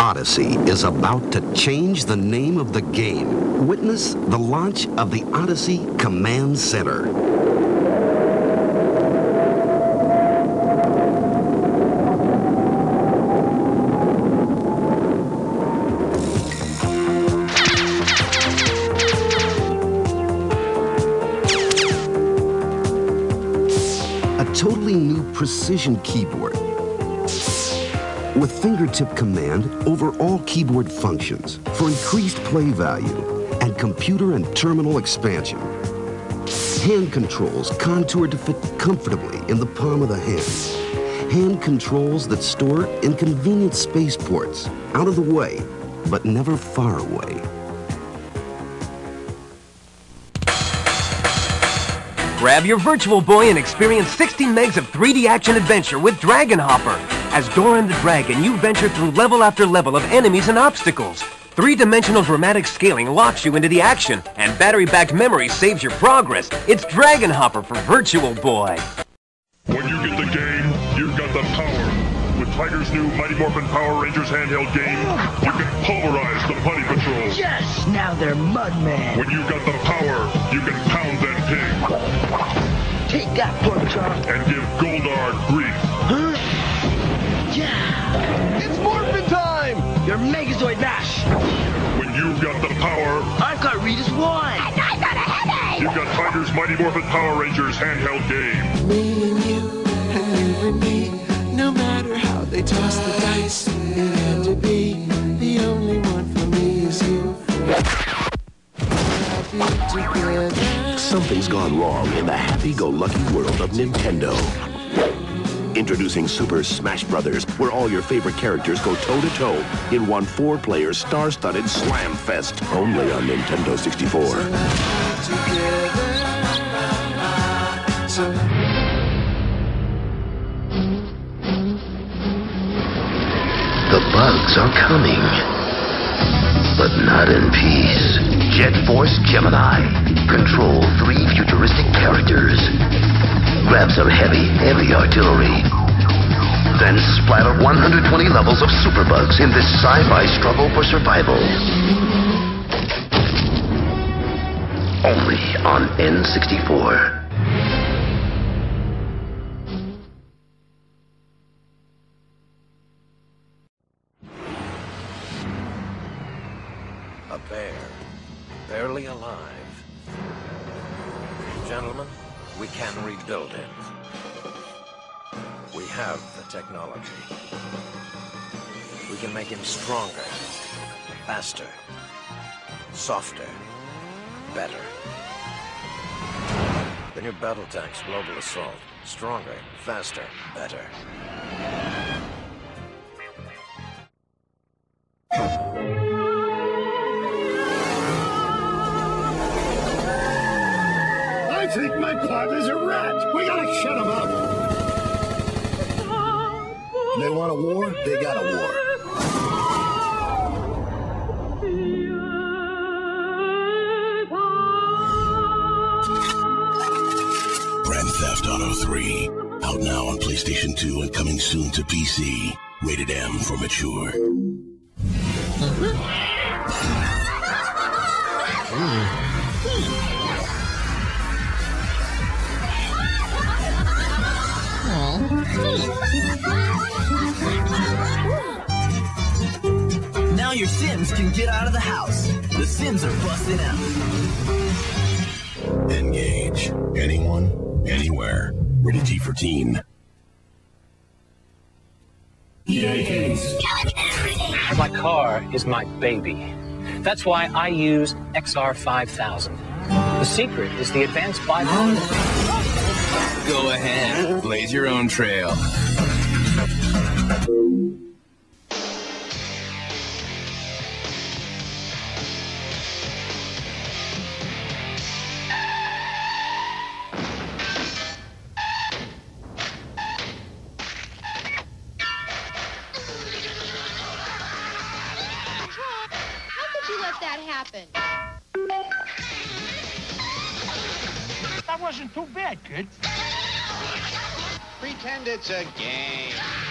Odyssey is about to change the name of the game. Witness the launch of the Odyssey Command Center. A totally new precision keyboard with fingertip command over all keyboard functions for increased play value and computer and terminal expansion. Hand controls contoured to fit comfortably in the palm of the hand. Hand controls that store in convenient spaceports, out of the way, but never far away. Grab your Virtual Boy and experience 60 megs of 3D action adventure with Dragon Hopper. As Dora and the Dragon, you venture through level after level of enemies and obstacles. Three-dimensional dramatic scaling locks you into the action, and battery-backed memory saves your progress. It's Dragon Hopper for Virtual Boy. When you get the game, you've got the power. With Tiger's new Mighty Morphin Power Rangers handheld game, you can pulverize the Putty Patrol. Yes! Now they're Mudman. When you've got the power, you can pound that pig Take that, Porkchop. and give Goldar grief. Huh? Yeah! It's Morphin time! Your Megazord Mash! When you've got the power, I've got Rita's wine! And I got a headache! you've got Tiger's Mighty Morphin Power Rangers handheld game. Me and you, and you and me. No matter how they toss the dice, it had to be. The only one for me is you. Something's gone wrong in the happy-go-lucky world of Nintendo. Introducing Super Smash Brothers, where all your favorite characters go toe-to-toe in one four-player star-studded slam fest. Only on Nintendo 64. The bugs are coming. But not in peace. Jet Force Gemini. Control three futuristic characters. Grab some heavy, heavy artillery. Then splatter 120 levels of superbugs in this sci-fi struggle for survival. Only on N64. A bear, barely alive. Gentlemen, we can rebuild him. We have the technology. We can make him stronger, faster, softer, better. The new Battle Tanx Global Assault. Stronger, faster, better. My partner's a rat. We gotta shut him up. They want a war? They got a war. Grand Theft Auto 3. Out now on PlayStation 2 and coming soon to PC. Rated M for mature. Now your Sims can get out of the house. The Sims are busting out. Engage. Anyone, anywhere. Rated T for teen. My car is my baby. That's why I use XR5000. The secret is the advanced bipolar. Go ahead, blaze your own trail. How could you let that happen? Wasn't too bad, kid. Pretend it's a game.